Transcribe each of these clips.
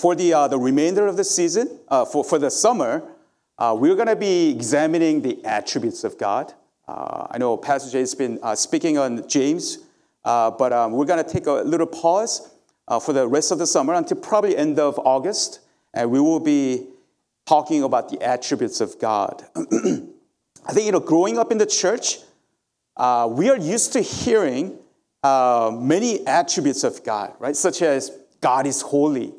for the, uh, the remainder of the season, uh, for, for the summer, uh, we're going to be examining the attributes of God. Uh, I know Pastor Jay has been uh, speaking on James, uh, but um, we're going to take a little pause for the rest of the summer until probably end of August, and we will be talking about the attributes of God. I think, you know, growing up in the church, we are used to hearing many attributes of God, right? Such as God is holy,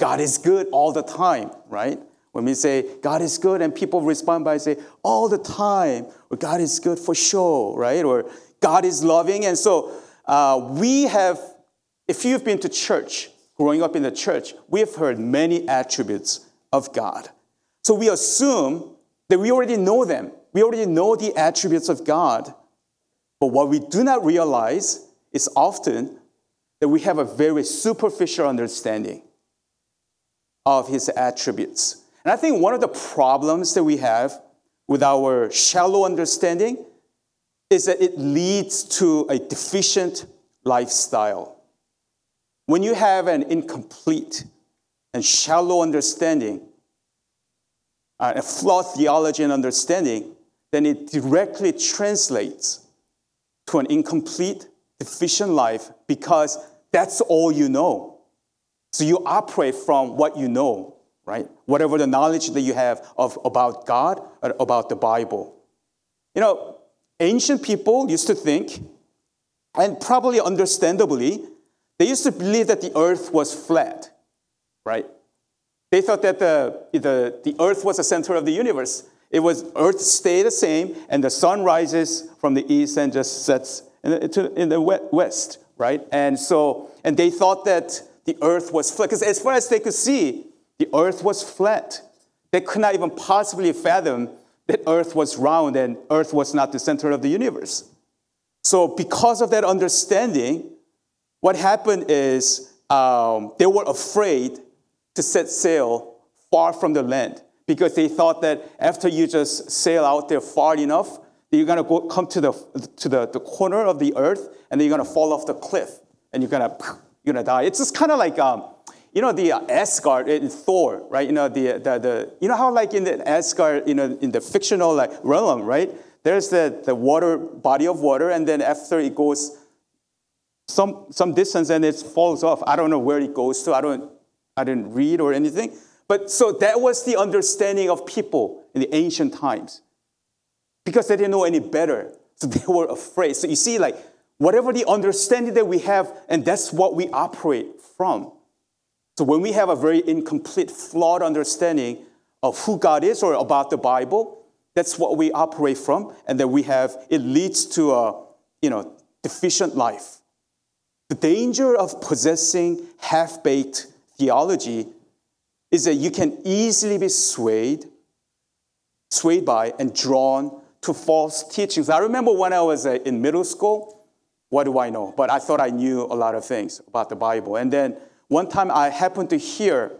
God is good all the time, right? When we say God is good and people respond by saying all the time, or God is good for sure, right? Or God is loving. And so uh, we have, if you've been to church, growing up in the church, we have heard many attributes of God. So we assume that we already know them. We already know the attributes of God. But what we do not realize is often that we have a very superficial understanding of his attributes. And I think one of the problems that we have with our shallow understanding is that it leads to a deficient lifestyle. When you have an incomplete and shallow understanding, uh, a flawed theology and understanding, then it directly translates to an incomplete, deficient life because that's all you know. So you operate from what you know, right? Whatever the knowledge that you have of, about God or about the Bible. You know, ancient people used to think, and probably understandably, they used to believe that the earth was flat, right? They thought that the, the, the earth was the center of the universe. It was earth stay the same, and the sun rises from the east and just sets in the, in the west, right? And so, and they thought that the earth was flat. Because as far as they could see, the earth was flat. They could not even possibly fathom that earth was round and earth was not the center of the universe. So, because of that understanding, what happened is um, they were afraid to set sail far from the land because they thought that after you just sail out there far enough, you're going to go, come to, the, to the, the corner of the earth and then you're going to fall off the cliff and you're going to gonna die. It's just kind of like, um, you know, the uh, Asgard in Thor, right? You know, the, the, the, you know how like in the Asgard, you know, in the fictional like realm, right? There's the, the water, body of water, and then after it goes some, some distance and it falls off. I don't know where it goes to. I don't, I didn't read or anything. But so that was the understanding of people in the ancient times. Because they didn't know any better. So they were afraid. So you see, like, whatever the understanding that we have, and that's what we operate from. So when we have a very incomplete, flawed understanding of who God is or about the Bible, that's what we operate from, and then we have it leads to a you know deficient life. The danger of possessing half-baked theology is that you can easily be swayed, swayed by and drawn to false teachings. I remember when I was uh, in middle school, what do I know? But I thought I knew a lot of things about the Bible. And then one time I happened to hear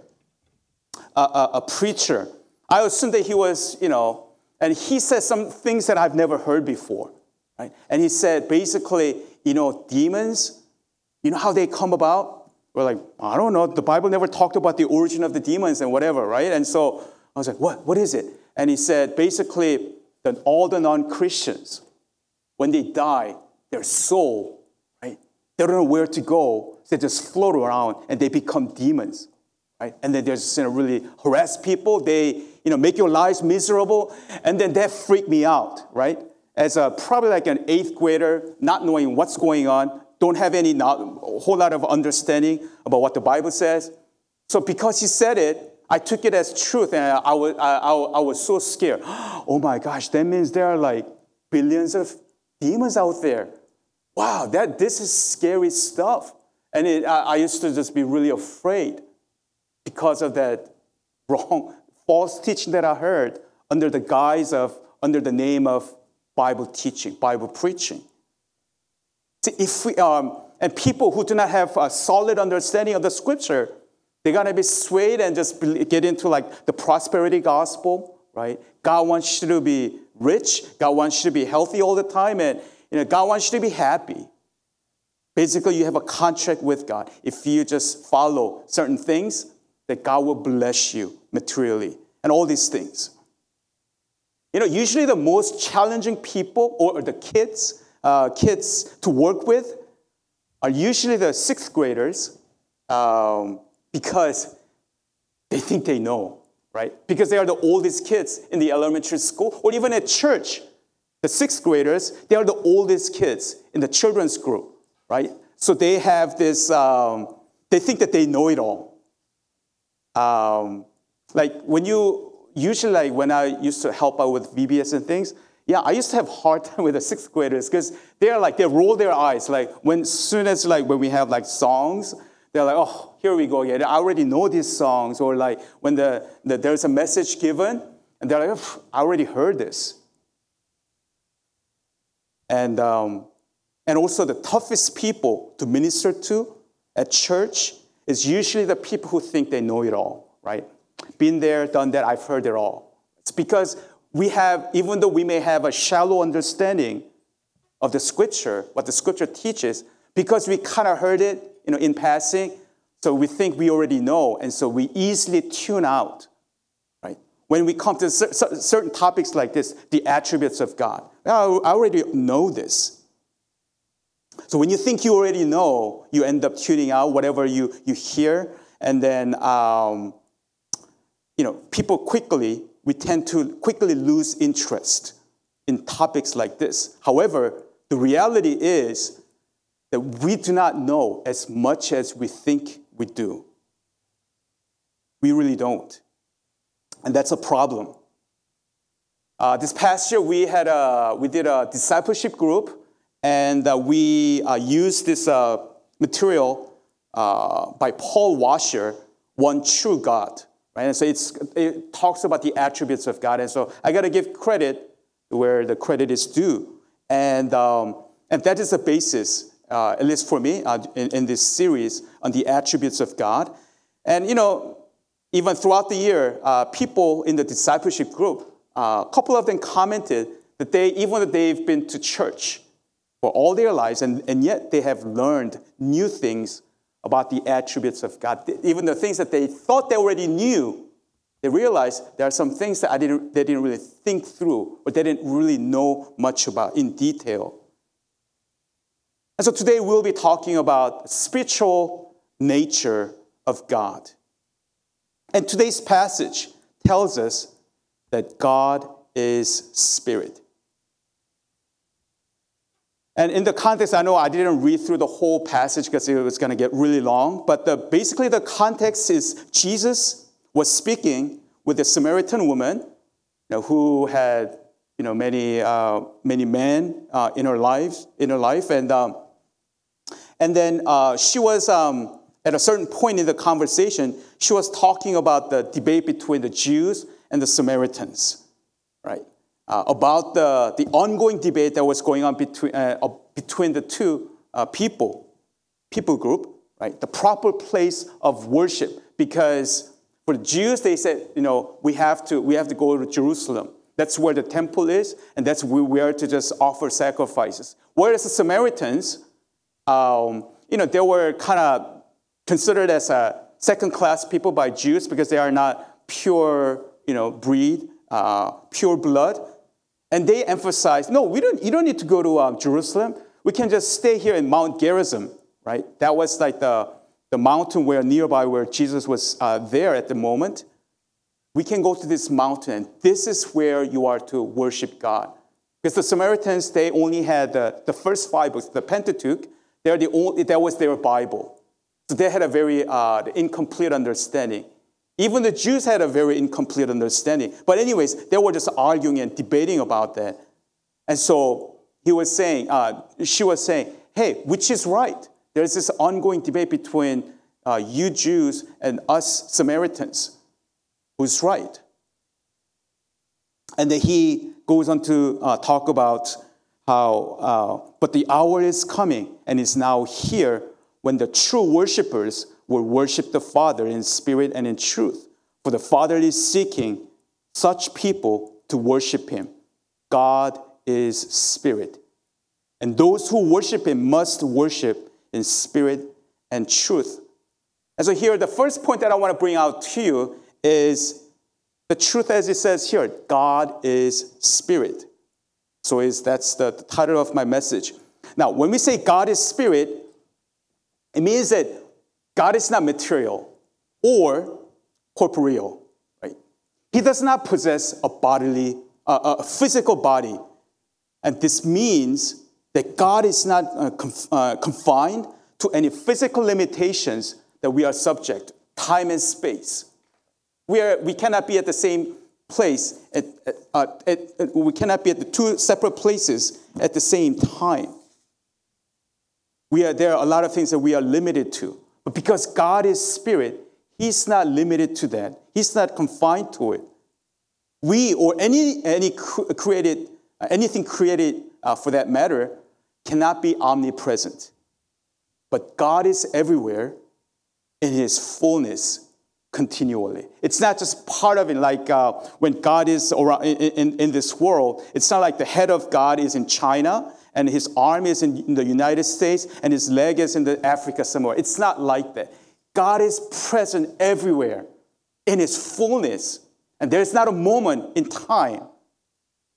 a, a, a preacher. I assumed that he was, you know, and he said some things that I've never heard before. Right? And he said basically, you know, demons, you know how they come about? We're like, I don't know. The Bible never talked about the origin of the demons and whatever, right? And so I was like, what? What is it? And he said basically that all the non Christians, when they die, their soul, right? They don't know where to go. They just float around and they become demons, right? And then they're just know, really harass people. They, you know, make your lives miserable. And then that freaked me out, right? As a, probably like an eighth grader, not knowing what's going on, don't have any not, a whole lot of understanding about what the Bible says. So because he said it, I took it as truth, and I, I, was, I, I was so scared. Oh my gosh, that means there are like billions of demons out there wow, that, this is scary stuff. And it, I, I used to just be really afraid because of that wrong, false teaching that I heard under the guise of, under the name of Bible teaching, Bible preaching. See, if we, um, and people who do not have a solid understanding of the scripture, they're gonna be swayed and just get into like the prosperity gospel, right? God wants you to be rich, God wants you to be healthy all the time, and you know, God wants you to be happy. Basically, you have a contract with God. If you just follow certain things, that God will bless you materially and all these things. You know, usually the most challenging people or the kids, uh, kids to work with are usually the sixth graders um, because they think they know, right? Because they are the oldest kids in the elementary school or even at church. The sixth graders, they are the oldest kids in the children's group, right? So they have this, um, they think that they know it all. Um, like when you, usually like when I used to help out with VBS and things, yeah, I used to have hard time with the sixth graders because they're like, they roll their eyes. Like when soon as like when we have like songs, they're like, oh, here we go again. I already know these songs. Or like when the, the there's a message given, and they're like, I already heard this. And, um, and also, the toughest people to minister to at church is usually the people who think they know it all, right? Been there, done that, I've heard it all. It's because we have, even though we may have a shallow understanding of the scripture, what the scripture teaches, because we kind of heard it you know, in passing, so we think we already know, and so we easily tune out right? when we come to certain topics like this, the attributes of God. I already know this. So when you think you already know, you end up tuning out whatever you, you hear, and then um, you know people quickly we tend to quickly lose interest in topics like this. However, the reality is that we do not know as much as we think we do. We really don't and that's a problem. Uh, this past year, we had a, we did a discipleship group, and uh, we uh, used this uh, material uh, by Paul Washer, "One True God." Right, and so it's, it talks about the attributes of God, and so I got to give credit where the credit is due, and um, and that is the basis, uh, at least for me, in, in this series on the attributes of God. And you know, even throughout the year, people in the discipleship group, a couple of them commented that they, even that they've been to church for all their lives, and, and yet they have learned new things about the attributes of God. Even the things that they thought they already knew, they realized there are some things that I didn't, they didn't really think through, or they didn't really know much about in detail. And so today we'll be talking about spiritual nature of God. And today's passage tells us that God is spirit. And in the context, I know I didn't read through the whole passage because it was going to get really long, but the, basically the context is Jesus was speaking with a Samaritan woman you know, who had you know, many, uh, many men uh, in her life, in her life, and, um, and then uh, she was um, at a certain point in the conversation, she was talking about the debate between the Jews and the Samaritans, right? Uh, about the, the ongoing debate that was going on between, uh, uh, between the two uh, people, people group, right? The proper place of worship. Because for the Jews, they said, you know, we have to, we have to go to Jerusalem. That's where the temple is, and that's where we are to just offer sacrifices. Whereas the Samaritans, um, you know, they were kind of considered as a second class people by Jews because they are not pure, you know, breed, uh, pure blood. And they emphasize, no, we don't, you don't need to go to um, Jerusalem. We can just stay here in Mount Gerizim, right? That was like the, the mountain where nearby where Jesus was uh, there at the moment. We can go to this mountain, and this is where you are to worship God. Because the Samaritans, they only had the, the first five books, the Pentateuch. They're the only, that was their Bible. So they had a very uh, incomplete understanding. Even the Jews had a very incomplete understanding. But, anyways, they were just arguing and debating about that. And so he was saying, uh, she was saying, hey, which is right? There's this ongoing debate between uh, you Jews and us Samaritans. Who's right? And then he goes on to uh, talk about how, uh, but the hour is coming and is now here when the true worshippers will worship the Father in spirit and in truth. For the Father is seeking such people to worship him. God is spirit. And those who worship him must worship in spirit and truth. And so here, the first point that I want to bring out to you is the truth as it says here God is spirit. So is, that's the title of my message. Now, when we say God is spirit, it means that God is not material or corporeal, right? He does not possess a bodily, uh, a physical body. And this means that God is not uh, conf- uh, confined to any physical limitations that we are subject, time and space. We, are, we cannot be at the same place, at, at, at, we cannot be at the two separate places at the same time. We are, there are a lot of things that we are limited to. But because God is spirit, He's not limited to that. He's not confined to it. We or any, any created, anything created uh, for that matter cannot be omnipresent. But God is everywhere in His fullness continually. It's not just part of it, like uh, when God is around in, in, in, this world. It's not like the head of God is in China and his arm is in, in the United States and his leg is in the Africa somewhere. It's not like that. God is present everywhere in his fullness. And there's not a moment in time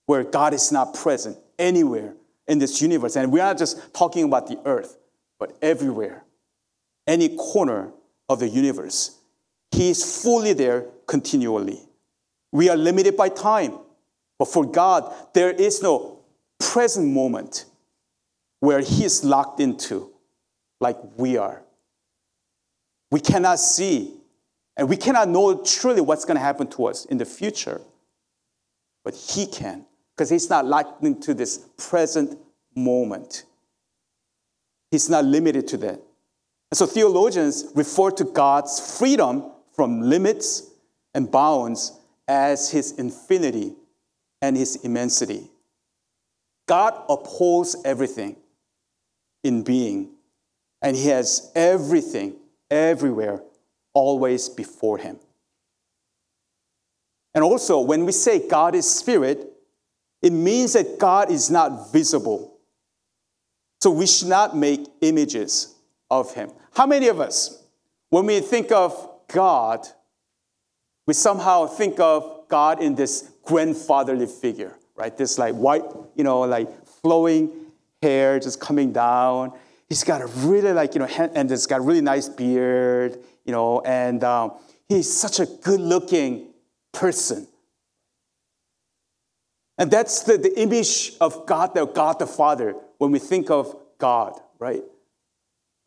where God is not present anywhere in this universe. And we're not just talking about the earth, but everywhere, any corner of the universe. He is fully there continually. We are limited by time, but for God, there is no present moment where He is locked into like we are. We cannot see and we cannot know truly what's going to happen to us in the future, but He can because He's not locked into this present moment. He's not limited to that. And so theologians refer to God's freedom from limits and bounds as his infinity and his immensity. God upholds everything in being, and he has everything, everywhere, always before him. And also, when we say God is spirit, it means that God is not visible. So we should not make images of him. How many of us, when we think of God, we somehow think of God in this grandfatherly figure, right? This like white, you know, like flowing hair just coming down. He's got a really like, you know, and he's got a really nice beard, you know, and um, he's such a good looking person. And that's the, the image of God, the God the Father, when we think of God, right?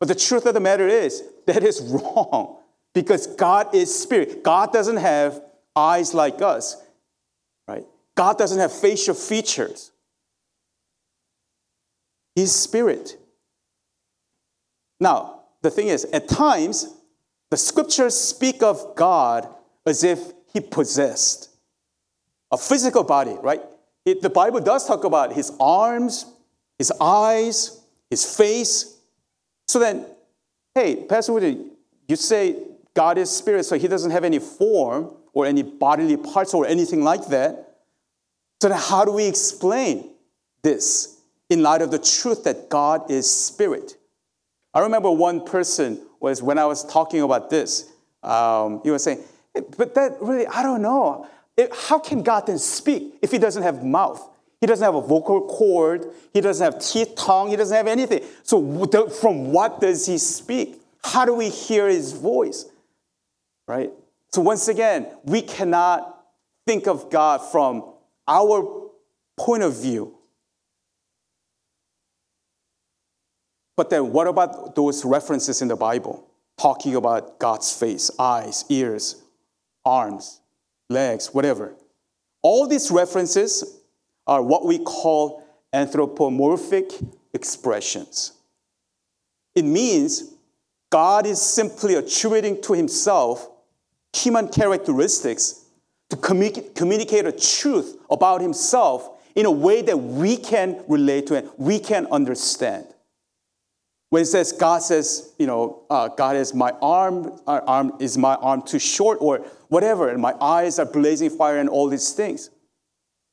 But the truth of the matter is, that is wrong because God is spirit. God doesn't have eyes like us, right? God doesn't have facial features. He's spirit. Now, the thing is, at times, the scriptures speak of God as if he possessed a physical body, right? It, the Bible does talk about his arms, his eyes, his face. So then, hey, Pastor Woody, you say God is spirit, so he doesn't have any form or any bodily parts or anything like that. So then how do we explain this in light of the truth that God is spirit? I remember one person was when I was talking about this, um, he was saying, but that really, I don't know. It, how can God then speak if he doesn't have mouth? He doesn't have a vocal cord. He doesn't have teeth, tongue. He doesn't have anything. So from what does he speak? How do we hear his voice? right? So once again, we cannot think of God from our point of view. But then what about those references in the Bible talking about God's face, eyes, ears, arms, legs, whatever? All these references are what we call anthropomorphic expressions. It means God is simply attributing to himself human characteristics to communicate a truth about himself in a way that we can relate to and we can understand. When it says God says, you know, uh, God is my arm, uh, arm is my arm too short or whatever, and my eyes are blazing fire and all these things.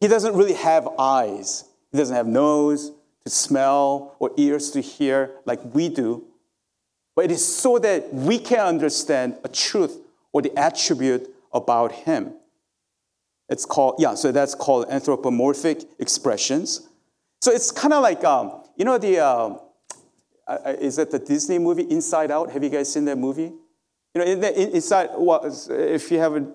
He doesn't really have eyes. He doesn't have nose to smell or ears to hear like we do. but it is so that we can understand a truth or the attribute about him. It's called, yeah, so that's called anthropomorphic expressions. So it's kind of like, um, you know, the, uh, uh, is it the Disney movie Inside Out? Have you guys seen that movie? You know, in the, inside, well, if you haven't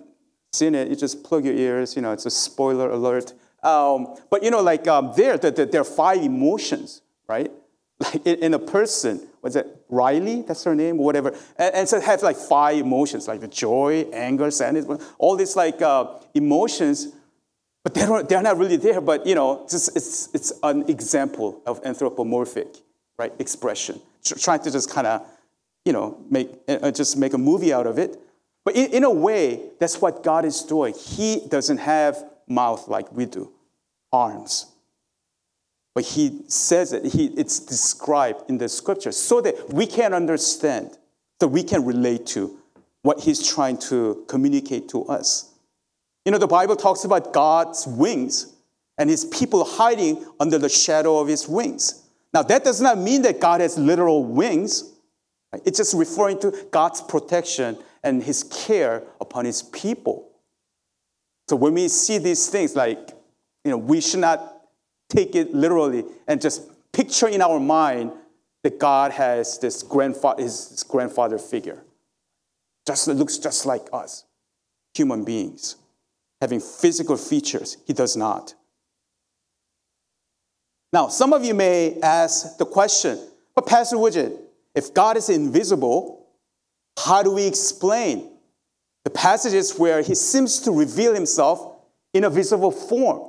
seen it, you just plug your ears, you know, it's a spoiler alert. Um, but, you know, like um, there, the, the, there are five emotions, right? Like in, in, a person, what's it, Riley? That's her name, whatever. And, and so have like five emotions, like the joy, anger, sadness, all these like uh, emotions, but they're, they're not really there. But, you know, it's, it's, it's an example of anthropomorphic, right, expression. Trying to just kind of, you know, make, uh, just make a movie out of it. But in, in a way, that's what God is doing. He doesn't have mouth like we do, arms. But he says it, he, it's described in the scripture so that we can understand, that we can relate to what he's trying to communicate to us. You know, the Bible talks about God's wings and his people hiding under the shadow of his wings. Now, that does not mean that God has literal wings. It's just referring to God's protection and his care upon his people. So when we see these things, like, you know, we should not take it literally and just picture in our mind that God has this grandfather, his grandfather figure. Just looks just like us, human beings, having physical features. He does not. Now, some of you may ask the question, but Pastor Widget, if God is invisible, how do we explain the passages where he seems to reveal himself in a visible form?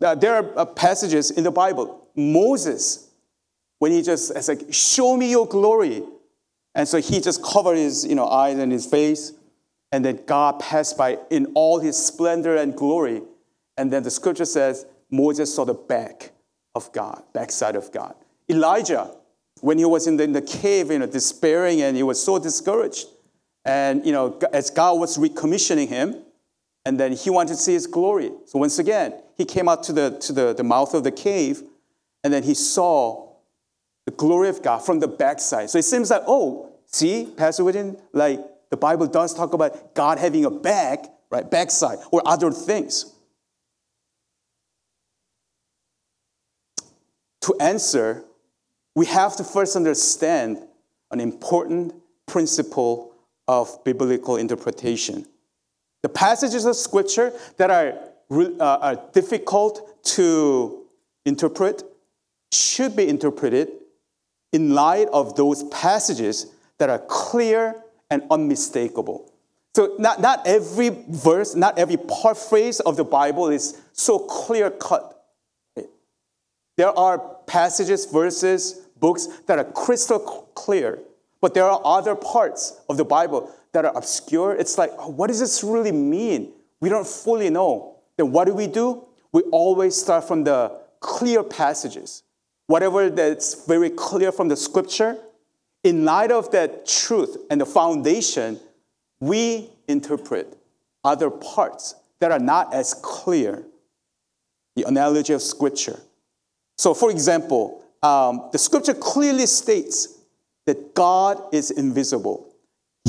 Right? there are uh, passages in the Bible. Moses, when he just it's like, show me your glory. And so he just covered his you know, eyes and his face. And then God passed by in all his splendor and glory. And then the scripture says Moses saw the back of God, backside of God. Elijah, when he was in the, in the cave, you know, despairing and he was so discouraged. And, you know, as God was recommissioning him, and then he wanted to see his glory. So once again, he came out to the, to the, the mouth of the cave, and then he saw the glory of God from the backside. So it seems like, oh, see, Pastor Widden, like the Bible does talk about God having a back, right, backside, or other things. To answer we have to first understand an important principle of biblical interpretation. The passages of scripture that are, uh, are difficult to interpret should be interpreted in light of those passages that are clear and unmistakable. So, not, not every verse, not every part phrase of the Bible is so clear cut. There are passages, verses, books that are crystal clear, but there are other parts of the Bible that are obscure. It's like, oh, what does this really mean? We don't fully know. Then what do we do? We always start from the clear passages. Whatever that's very clear from the scripture, in light of that truth and the foundation, we interpret other parts that are not as clear. The analogy of scripture. So, for example, um, the scripture clearly states that God is invisible.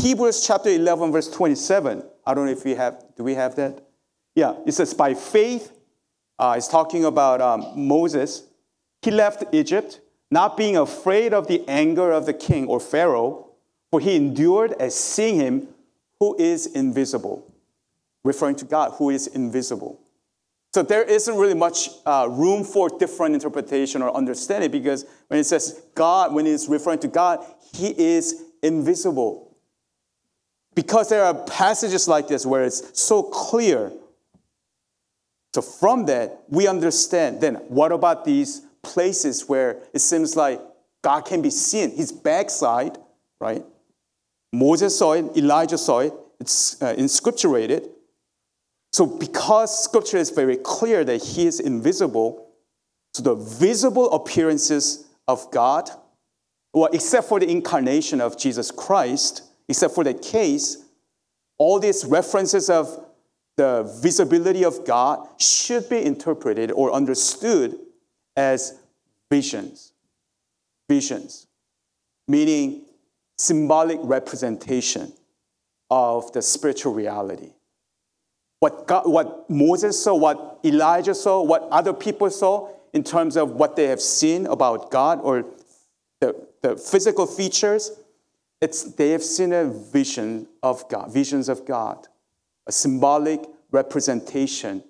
Hebrews chapter 11, verse 27. I don't know if we have, do we have that? Yeah, it says, by faith, uh, it's talking about um, Moses. He left Egypt, not being afraid of the anger of the king or Pharaoh, for he endured as seeing him who is invisible, referring to God who is invisible. So there isn't really much uh, room for different interpretation or understanding because when it says God, when it's referring to God, He is invisible. Because there are passages like this where it's so clear. So from that, we understand then what about these places where it seems like God can be seen, His backside, right? Moses saw it, Elijah saw it, it's uh, inscripturated. So, because scripture is very clear that he is invisible, so the visible appearances of God, well, except for the incarnation of Jesus Christ, except for that case, all these references of the visibility of God should be interpreted or understood as visions. Visions. meaning symbolic representation of the spiritual reality. What, God, what Moses saw, what Elijah saw, what other people saw in terms of what they have seen about God or the, the physical features, it's, they have seen a vision of God, visions of God, a symbolic representation,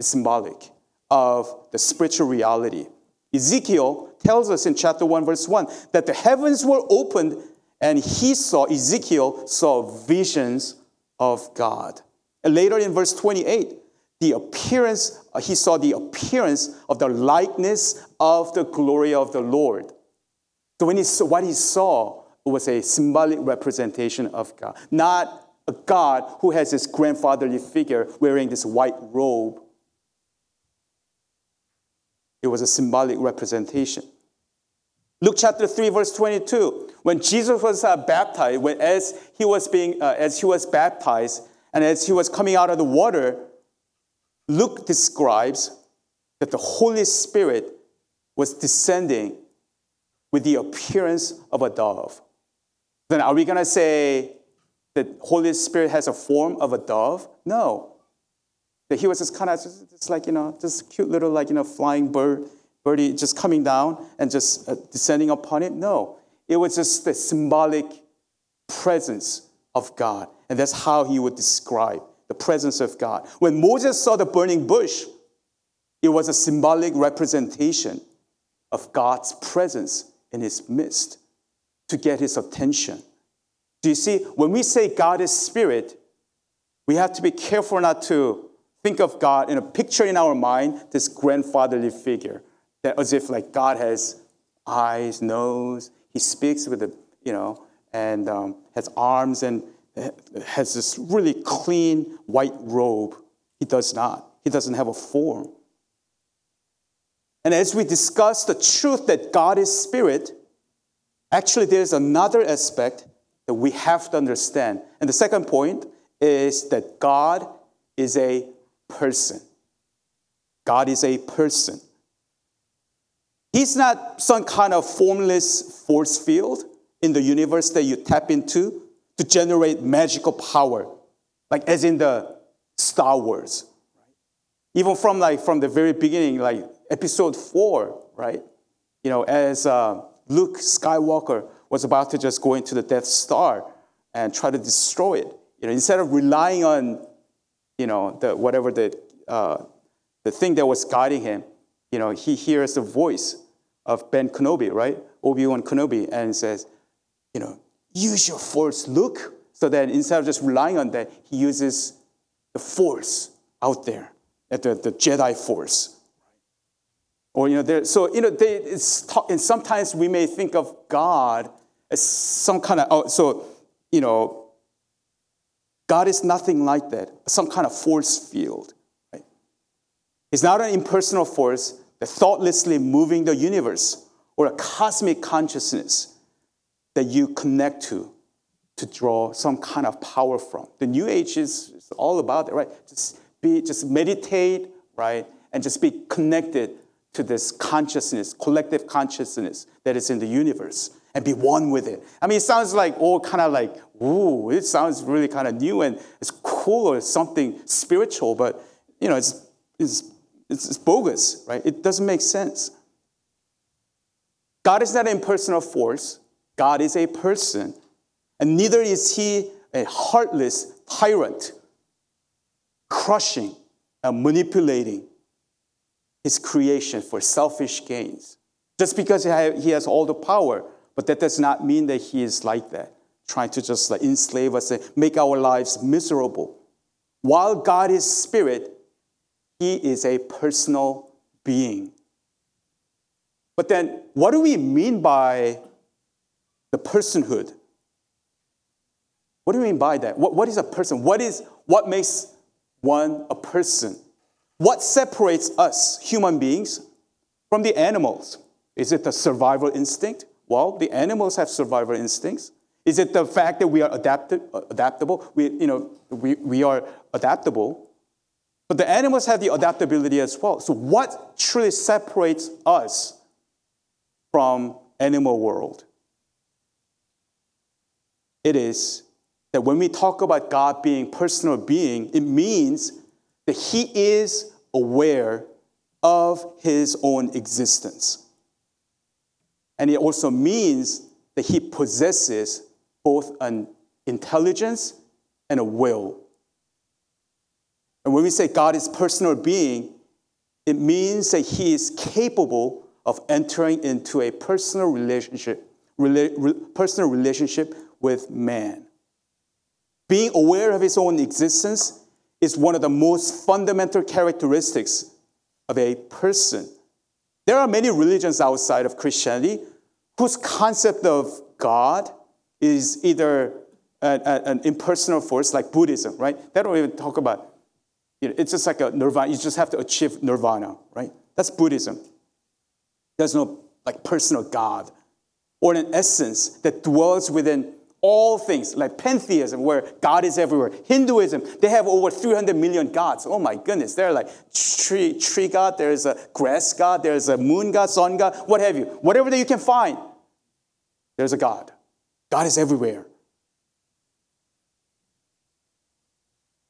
symbolic of the spiritual reality. Ezekiel tells us in chapter 1, verse 1, that the heavens were opened and he saw, Ezekiel saw visions of God. And later in verse 28, the appearance, uh, he saw the appearance of the likeness of the glory of the Lord. So when he saw, what he saw was a symbolic representation of God, not a God who has this grandfatherly figure wearing this white robe. It was a symbolic representation. Luke chapter 3, verse 22. When Jesus was uh, baptized, when, as, he was being, uh, as he was baptized and as he was coming out of the water, Luke describes that the Holy Spirit was descending with the appearance of a dove. Then are we going to say that Holy Spirit has a form of a dove? No. That he was just kind of just, just like, you know, just cute little like, you know, flying bird birdie just coming down and just uh, descending upon it. No, it was just the symbolic presence of God. And that's how he would describe the presence of God. When Moses saw the burning bush, it was a symbolic representation of God's presence in his midst to get his attention. Do you see? When we say God is spirit, we have to be careful not to think of God in a picture in our mind, this grandfatherly figure that as if like God has eyes, nose. He speaks with the, you know, and um, has arms and has this really clean white robe. He does not. He doesn't have a form. And as we discuss the truth that God is spirit, actually there's another aspect that we have to understand. And the second point is that God is a person. God is a person. He's not some kind of formless force field in the universe that you tap into to generate magical power, like as in the Star Wars. Even from like from the very beginning, like episode four, right? You know, as uh, Luke Skywalker was about to just go into the Death Star and try to destroy it, you know, instead of relying on, you know, the whatever the uh, the thing that was guiding him, you know, he hears the voice of Ben Kenobi, right? Obi-Wan Kenobi, and says, you know, use your force, Luke. So that instead of just relying on that, he uses the force out there, the, the Jedi force. Or, you know, so, you know, they, it's, and sometimes we may think of God as some kind of, oh, so, you know, God is nothing like that, some kind of force field. Right? It's not an impersonal force, that thoughtlessly moving the universe, or a cosmic consciousness that you connect to to draw some kind of power from. The New Age is, is all about it, right? Just be, just meditate, right, and just be connected to this consciousness, collective consciousness that is in the universe, and be one with it. I mean, it sounds like all kind of like, ooh, it sounds really kind of new and it's cool or something spiritual, but you know, it's, it's it's, it's bogus, right? It doesn't make sense. God is not an impersonal force, God is a person, and neither is he a heartless tyrant, crushing and manipulating his creation for selfish gains. Just because he has all the power, but that does not mean that he is like that, trying to just like enslave us and make our lives miserable. While God is spirit, he is a personal being. But then, what do we mean by the personhood? What do we mean by that? What, what is a person? What, is, what makes one a person? What separates us, human beings, from the animals? Is it the survival instinct? Well, the animals have survival instincts. Is it the fact that we are adapted, uh, adaptable? We, you know, we, we are adaptable. But the animals have the adaptability as well. So what truly separates us from animal world? it is that when we talk about God being personal being, it means that he is aware of his own existence. And it also means that he possesses both an intelligence and a will. And when we say God is a personal being, it means that he is capable of entering into a personal relationship, rela- personal relationship with man. Being aware of his own existence is one of the most fundamental characteristics of a person. There are many religions outside of Christianity whose concept of God is either an, an impersonal force like Buddhism, right? They don't even talk about, you know, it's just like a nirvana. You just have to achieve nirvana, right? That's Buddhism. There's no like personal God or an essence that dwells within all things, like pantheism, where God is everywhere. Hinduism, they have over 300 million gods. Oh my goodness, they're like tree, tree god, there's a grass god, there's a moon god, sun god, what have you. Whatever that you can find, there's a God. God is everywhere.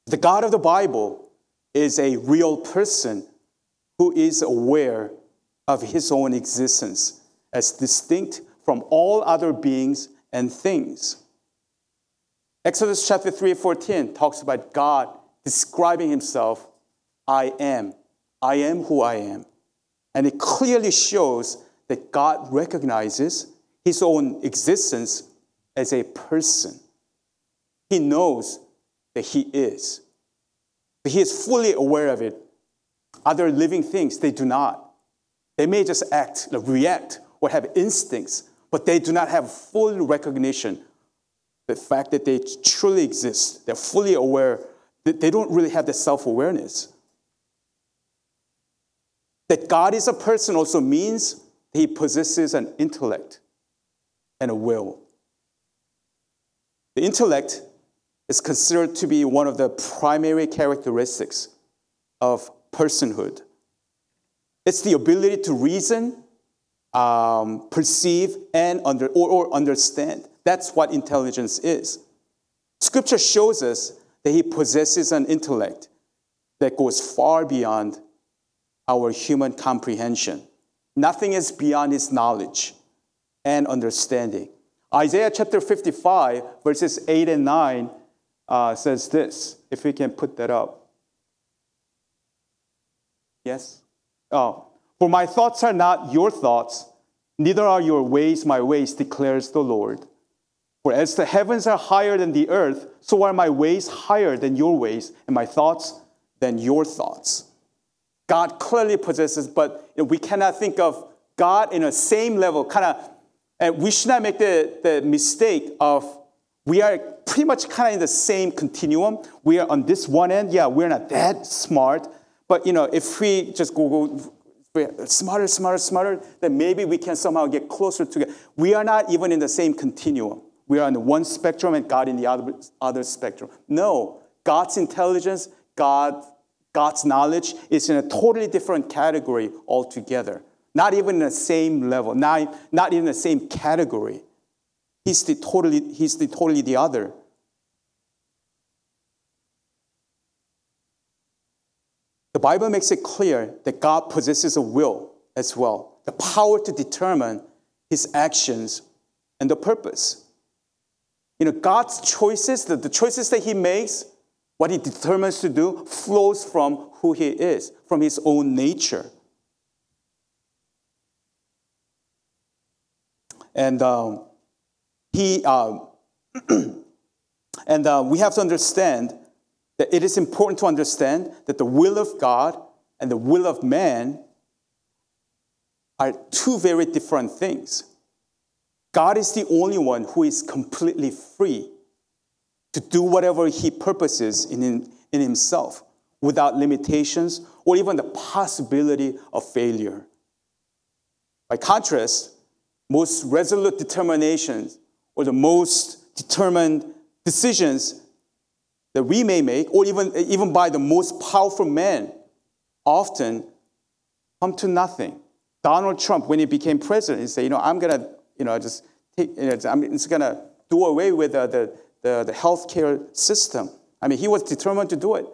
The God of the Bible is a real person who is aware of his own existence as distinct from all other beings and things. Exodus chapter 3 14 talks about God describing himself, I am. I am who I am. And it clearly shows that God recognizes his own existence as a person. He knows that he is. But he is fully aware of it. Other living things, they do not. They may just act, react, or have instincts, but they do not have full recognition. The fact that they truly exist, they're fully aware, that they don't really have the self awareness. That God is a person also means he possesses an intellect and a will. The intellect is considered to be one of the primary characteristics of personhood. It's the ability to reason, um, perceive, and under, or, or understand. That's what intelligence is. Scripture shows us that he possesses an intellect that goes far beyond our human comprehension. Nothing is beyond his knowledge and understanding. Isaiah chapter 55, verses 8 and 9 uh, says this, if we can put that up. Yes? Oh, for my thoughts are not your thoughts, neither are your ways my ways, declares the Lord. For as the heavens are higher than the earth, so are my ways higher than your ways, and my thoughts than your thoughts. God clearly possesses, but we cannot think of God in a same level, kind of, and we should not make the, the mistake of we are pretty much kind of in the same continuum. We are on this one end, yeah, we're not that smart, but you know, if we just go, smarter, smarter, smarter, then maybe we can somehow get closer together. We are not even in the same continuum. We are on one spectrum and God in the other, other spectrum. No, God's intelligence, God, God's knowledge is in a totally different category altogether. Not even in the same level, not, not in the same category. He's the totally, he's the totally the other. The Bible makes it clear that God possesses a will as well, the power to determine his actions and the purpose. You know, God's choices, the, the choices that he makes, what he determines to do, flows from who he is, from his own nature. And um, he, uh, and uh, we have to understand that it is important to understand that the will of God and the will of man are two very different things. God is the only one who is completely free to do whatever he purposes in, in himself without limitations or even the possibility of failure. By contrast, most resolute determinations or the most determined decisions that we may make, or even, even by the most powerful man, often come to nothing. Donald Trump, when he became president, he said, you know, I'm going to, you know, just take, you know, I'm just going to do away with the, the, the, the healthcare system. I mean, he was determined to do it.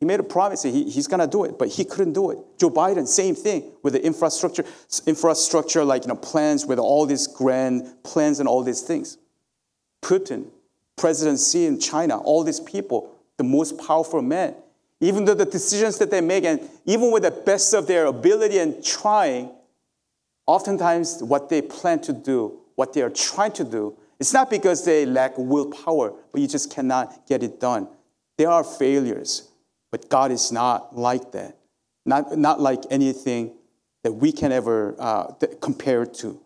He made a promise he, he's going to do it, but he couldn't do it. Joe Biden, same thing with the infrastructure, infrastructure like you know plans with all these grand plans and all these things. Putin, President Xi in China, all these people, the most powerful men, even though the decisions that they make, and even with the best of their ability and trying, oftentimes what they plan to do, what they are trying to do, it's not because they lack willpower, but you just cannot get it done. There are failures. But God is not like that, not, not like anything that we can ever uh, compare to.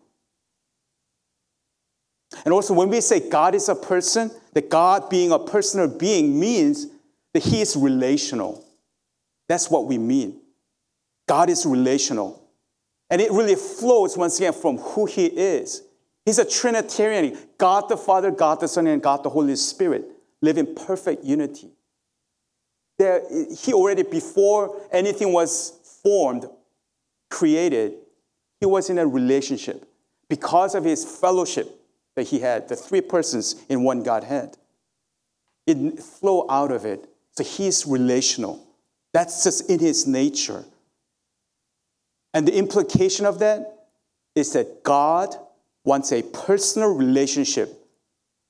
And also, when we say God is a person, that God being a personal being means that He is relational. That's what we mean. God is relational. And it really flows once again from who He is. He's a Trinitarian God the Father, God the Son, and God the Holy Spirit live in perfect unity there, he already, before anything was formed, created, he was in a relationship because of his fellowship that he had, the three persons in one Godhead. It flow out of it. So he's relational. That's just in his nature. And the implication of that is that God wants a personal relationship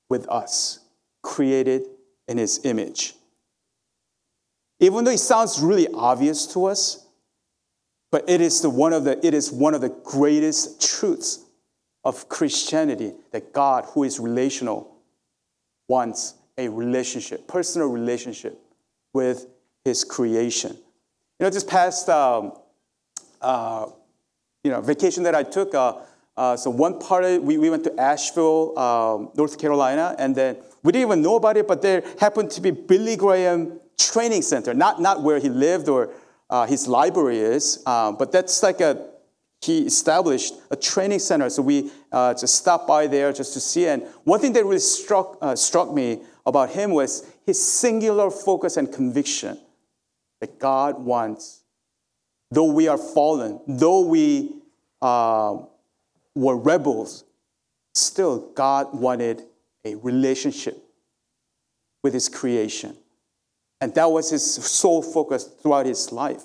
with us, created in his image. Even though it sounds really obvious to us, but it is, the one, of the, it is one of the greatest truths of Christianity that God, who is relational, wants a relationship, personal relationship with his creation. You know, this past um, uh, you know, vacation that I took, uh, uh, so one part of it, we, we went to Asheville, um, North Carolina, and then we didn't even know about it, but there happened to be Billy Graham training center, not, not where he lived or uh, his library is, uh, but that's like a, he established a training center. So we uh, just stopped by there just to see. And one thing that really struck, uh, struck me about him was his singular focus and conviction that God wants, though we are fallen, though we uh, were rebels, still God wanted a relationship with his creation. And that was his sole focus throughout his life.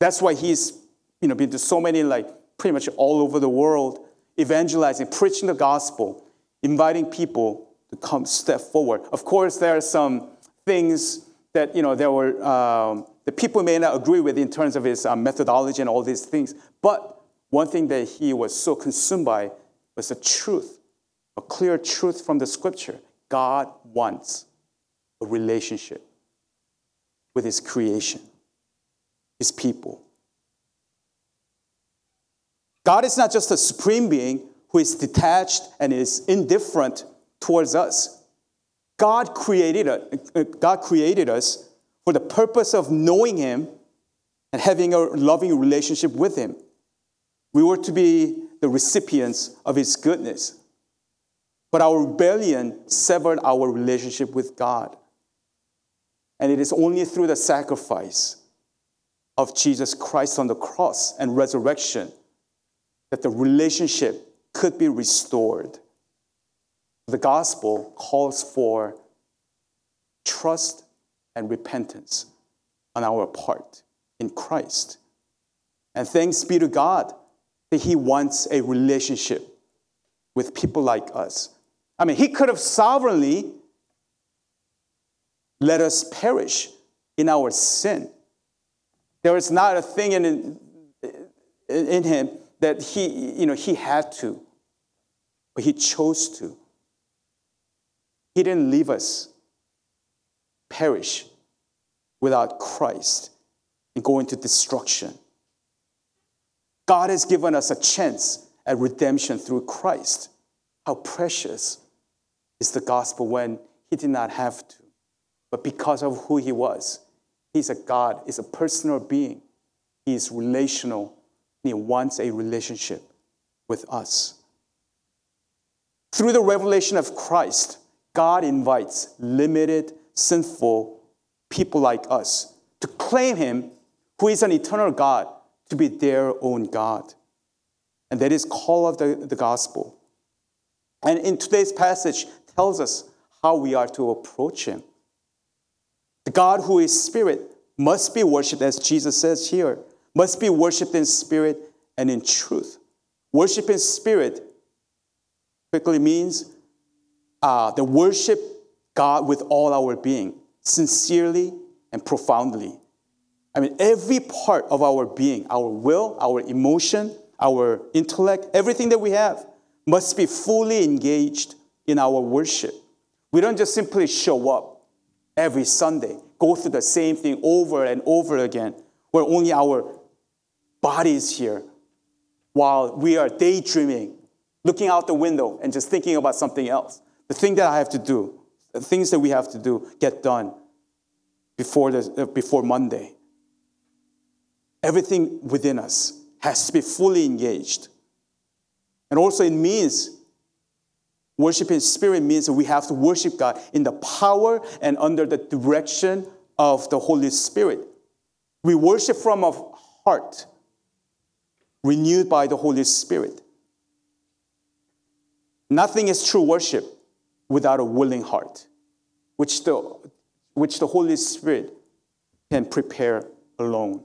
That's why he's you know, been to so many, like pretty much all over the world, evangelizing, preaching the gospel, inviting people to come step forward. Of course, there are some things that you know there were um, the people may not agree with in terms of his uh, methodology and all these things. But one thing that he was so consumed by was the truth, a clear truth from the scripture. God wants a relationship with his creation, his people. God is not just a supreme being who is detached and is indifferent towards us. God created, uh, God created us for the purpose of knowing Him and having a loving relationship with Him. We were to be the recipients of His goodness. But our rebellion severed our relationship with God. And it is only through the sacrifice of Jesus Christ on the cross and resurrection that the relationship could be restored. The gospel calls for trust and repentance on our part in Christ. And thanks be to God that He wants a relationship with people like us. I mean, He could have sovereignly let us perish in our sin. There is not a thing in, in him that he, you know, he had to, but he chose to. He didn't leave us perish without Christ and go into destruction. God has given us a chance at redemption through Christ. How precious is the gospel when he did not have to but because of who he was. He's a God, he's a personal being, he's relational, he wants a relationship with us. Through the revelation of Christ, God invites limited, sinful people like us to claim him, who is an eternal God, to be their own God. And that is call of the, the gospel. And in today's passage tells us how we are to approach him. The God who is spirit must be worshiped, as Jesus says here, must be worshiped in spirit and in truth. Worship in spirit quickly means uh, the worship God with all our being, sincerely and profoundly. I mean, every part of our being, our will, our emotion, our intellect, everything that we have must be fully engaged in our worship. We don't just simply show up every Sunday, go through the same thing over and over again, where only our body is here while we are daydreaming, looking out the window and just thinking about something else. The thing that I have to do, the things that we have to do, get done before, the, uh, before Monday. Everything within us has to be fully engaged. And also, it means worship in spirit means that we have to worship God in the power and under the direction of the Holy Spirit. We worship from a heart renewed by the Holy Spirit. Nothing is true worship without a willing heart, which the, which the Holy Spirit can prepare alone.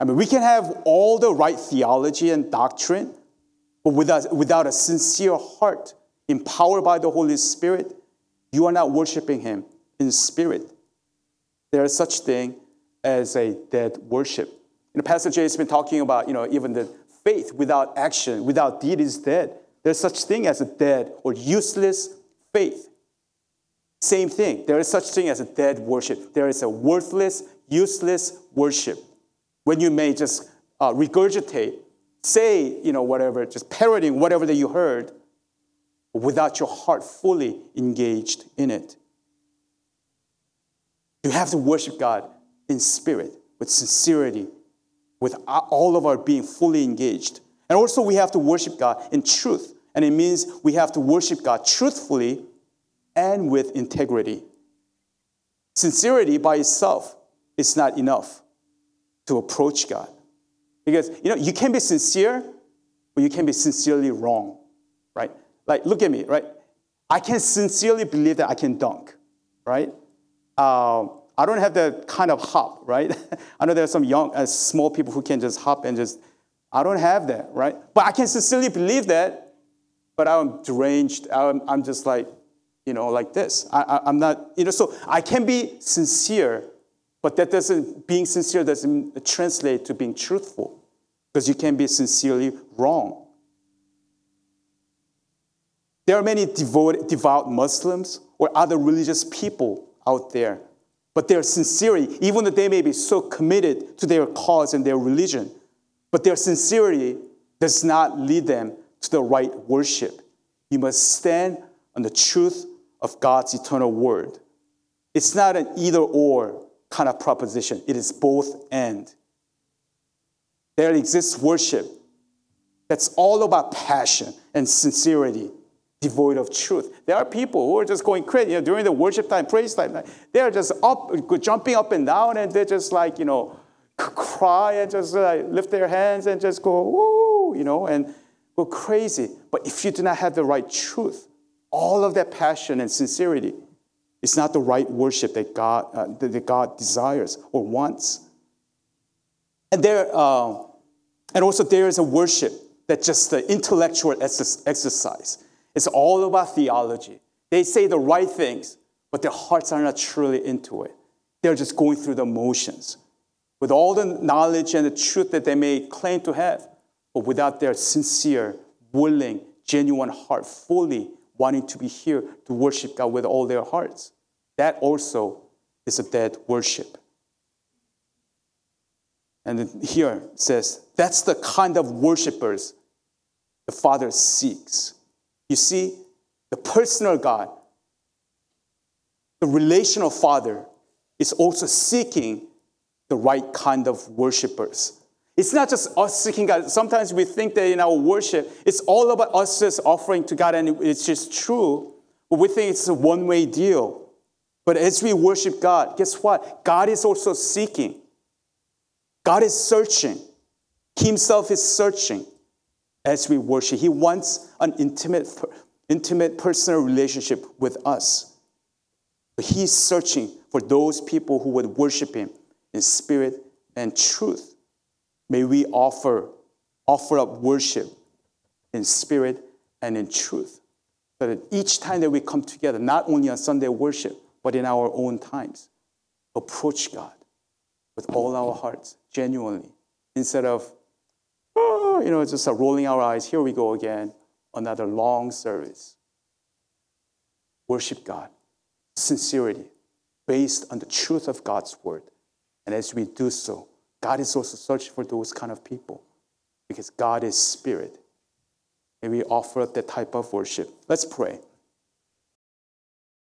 I mean, we can have all the right theology and doctrine, but without, without a sincere heart, empowered by the Holy Spirit, you are not worshiping Him in spirit. There is such thing as a dead worship. In the passage has been talking about, you know, even the faith without action, without deed is dead. There's such thing as a dead or useless faith. Same thing. There is such thing as a dead worship. There is a worthless, useless worship when you may just uh, regurgitate, say, you know, whatever, just parroting whatever that you heard, without your heart fully engaged in it. You have to worship God in spirit, with sincerity, with all of our being fully engaged. And also, we have to worship God in truth. And it means we have to worship God truthfully and with integrity. Sincerity by itself is not enough to approach God. Because, you know, you can be sincere, but you can be sincerely wrong, right? Like, look at me, right? I can sincerely believe that I can dunk, right? Um, I don't have that kind of hop, right? I know there are some young, uh, small people who can just hop and just, I don't have that, right? But I can sincerely believe that, but I'm deranged. I'm, I'm just like, you know, like this. I, I, I'm not, you know, so I can be sincere, but that doesn't, being sincere doesn't translate to being truthful because you can be sincerely wrong. There are many devout, devout Muslims or other religious people out there, but their sincerity, even though they may be so committed to their cause and their religion, but their sincerity does not lead them to the right worship. You must stand on the truth of God's eternal word. It's not an either or kind of proposition. It is both and. There exists worship that's all about passion and sincerity, devoid of truth. There are people who are just going crazy you know, during the worship time, praise time. They're just up, jumping up and down, and they're just like, you know, cry and just like lift their hands and just go, woo, you know, and go crazy. But if you do not have the right truth, all of that passion and sincerity, it's not the right worship that God, uh, that God desires or wants. And there, uh, and also there is a worship that just the intellectual exercise. It's all about theology. They say the right things, but their hearts are not truly into it. They're just going through the motions with all the knowledge and the truth that they may claim to have, but without their sincere, willing, genuine heart fully wanting to be here to worship God with all their hearts. That also is a dead worship. And here it says, that's the kind of worshipers the Father seeks. You see, the personal God, the relational Father, is also seeking the right kind of worshipers. It's not just us seeking God. Sometimes we think that in our worship, it's all about us just offering to God, and it's just true. But we think it's a one way deal. But as we worship God, guess what? God is also seeking. God is searching. He himself is searching. As we worship. He wants an intimate, intimate personal relationship with us. But he's searching for those people who would worship him in spirit and truth. May we offer, offer up worship in spirit and in truth. So that each time that we come together, not only on Sunday worship, but in our own times, approach God with all our hearts, genuinely, instead of, oh, you know, just rolling our eyes, here we go again, another long service. Worship God, sincerity, based on the truth of God's word. And as we do so, God is also searching for those kind of people because God is spirit. And we offer that type of worship. Let's pray.